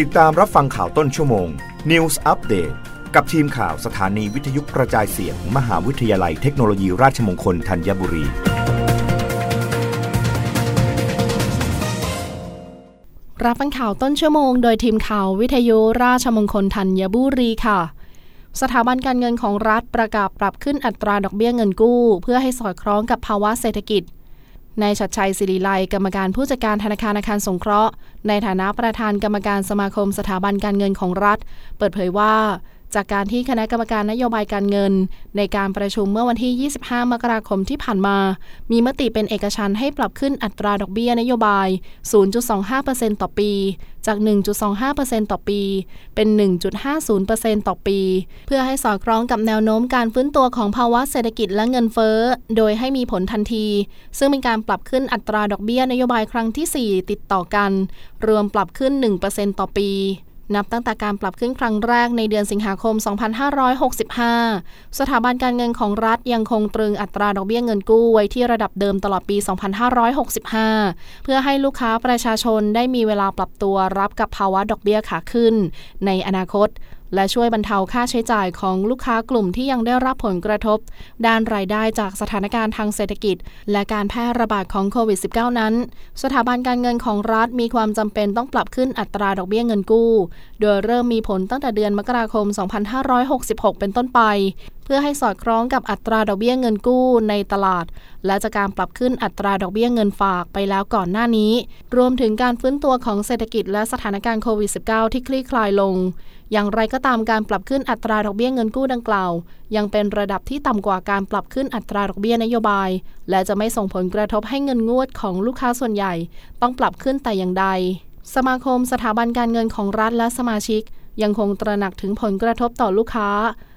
ติดตามรับฟังข่าวต้นชั่วโมง News Update กับทีมข่าวสถานีวิทยุกระจายเสียงมมหาวิทยาลัยเทคโนโลยีราชมงคลธัญบุรี รับฟังข่าวต้นชั่วโมง โดยทีมข่าววิทยุราชมงคลธัญบุรีค่ะ สถาบันการเงินของรัฐประกาศปรับขึ้นอัตราดอกเบี้ยเงินกู้ เพื่อให้สอดคล้องกับภาวะเศรษฐกิจ นายชัดชัยศิริไลกรรมการผู้จัดการธนาคารอาคารสงเคราะห์ ในฐานะประธานกรรมการสมาคมสถาบันการเงินของรัฐ เปิดเผยว่า จากการที่คณะกรรมการนโยบายการเงิน ในการประชุมเมื่อวันที่ 25 มกราคมที่ผ่านมา มีมติเป็นเอกฉันให้ปรับขึ้นอัตราดอกเบี้ยนโยบาย 0.25%ต่อปี จาก 1.25%ต่อปี เป็น 1.50%ต่อปี เพื่อให้สอดคล้องกับแนวโน้มการฟื้นตัวของภาวะเศรษฐกิจและเงินเฟ้อ โดยให้มีผลทันที ซึ่งเป็นการปรับขึ้นอัตราดอกเบี้ยนโยบายครั้งที่ 4 ติดต่อกัน รวมปรับขึ้น 1%ต่อปี นับตั้งแต่การปรับขึ้นครั้งแรกในเดือนสิงหาคม 2565 สถาบันการเงินของรัฐยังคงตรึงอัตราดอกเบี้ยเงินกู้ไว้ที่ระดับเดิมตลอดปี 2565 เพื่อให้ลูกค้าประชาชนได้มีเวลาปรับตัวรับกับภาวะดอกเบี้ยขาขึ้น ในอนาคต และช่วยบรรเทาค่าใช้จ่ายของลูกค้ากลุ่มที่ยังได้รับผลกระทบ ด้านรายได้จากสถานการณ์ทางเศรษฐกิจ และการแพร่ระบาดของโควิด -19 นั้น สถาบันการเงินของรัฐมีความจำเป็นต้องปรับขึ้นอัตราดอกเบี้ยเงินกู้ โดยเริ่มมีผลตั้งแต่เดือนมกราคม 2566 เป็นต้นไปเพื่อให้สอดคล้องกับอัตราดอกเบี้ยเงินกู้ในตลาด และจากการปรับขึ้นอัตราดอกเบี้ยเงินฝากไปแล้วก่อนหน้านี้ รวมถึงการฟื้นตัวของเศรษฐกิจและสถานการณ์โควิด -19 ที่คลี่คลายลง อย่างไรก็ตามการปรับขึ้นอัตราดอกเบี้ยเงินกู้ดังกล่าว ยังเป็นระดับที่ต่ำกว่าการปรับขึ้นอัตราดอกเบี้ยนโยบาย และจะไม่ส่งผลกระทบให้เงินงวดของลูกค้าส่วนใหญ่ ต้องปรับขึ้นแต่อย่างใด สมาคมสถาบันการเงินของรัฐและสมาชิก ยังคงตระหนักถึงผลกระทบต่อลูกค้า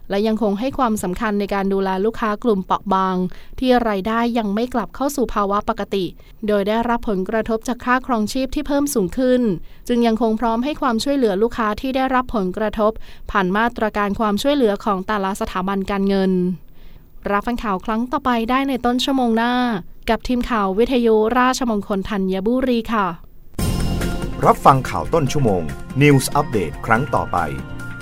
และยังคงให้ความสำคัญในการดูแลลูกค้ากลุ่มเปราะบาง ที่รายได้ยังไม่กลับเข้าสู่ภาวะปกติ โดยได้รับผลกระทบจากค่าครองชีพที่เพิ่มสูงขึ้น จึงยังคงพร้อมให้ความช่วยเหลือลูกค้าที่ได้รับผลกระทบ ผ่านมาตรการความช่วยเหลือของแต่ละสถาบันการเงิน รับฟังข่าวครั้งต่อไปได้ในต้นชั่วโมงหน้า กับทีมข่าววิทยุราชมงคลธัญบุรีค่ะ รับฟังข่าวต้นชั่วโมง News อัปเดตครั้งต่อไป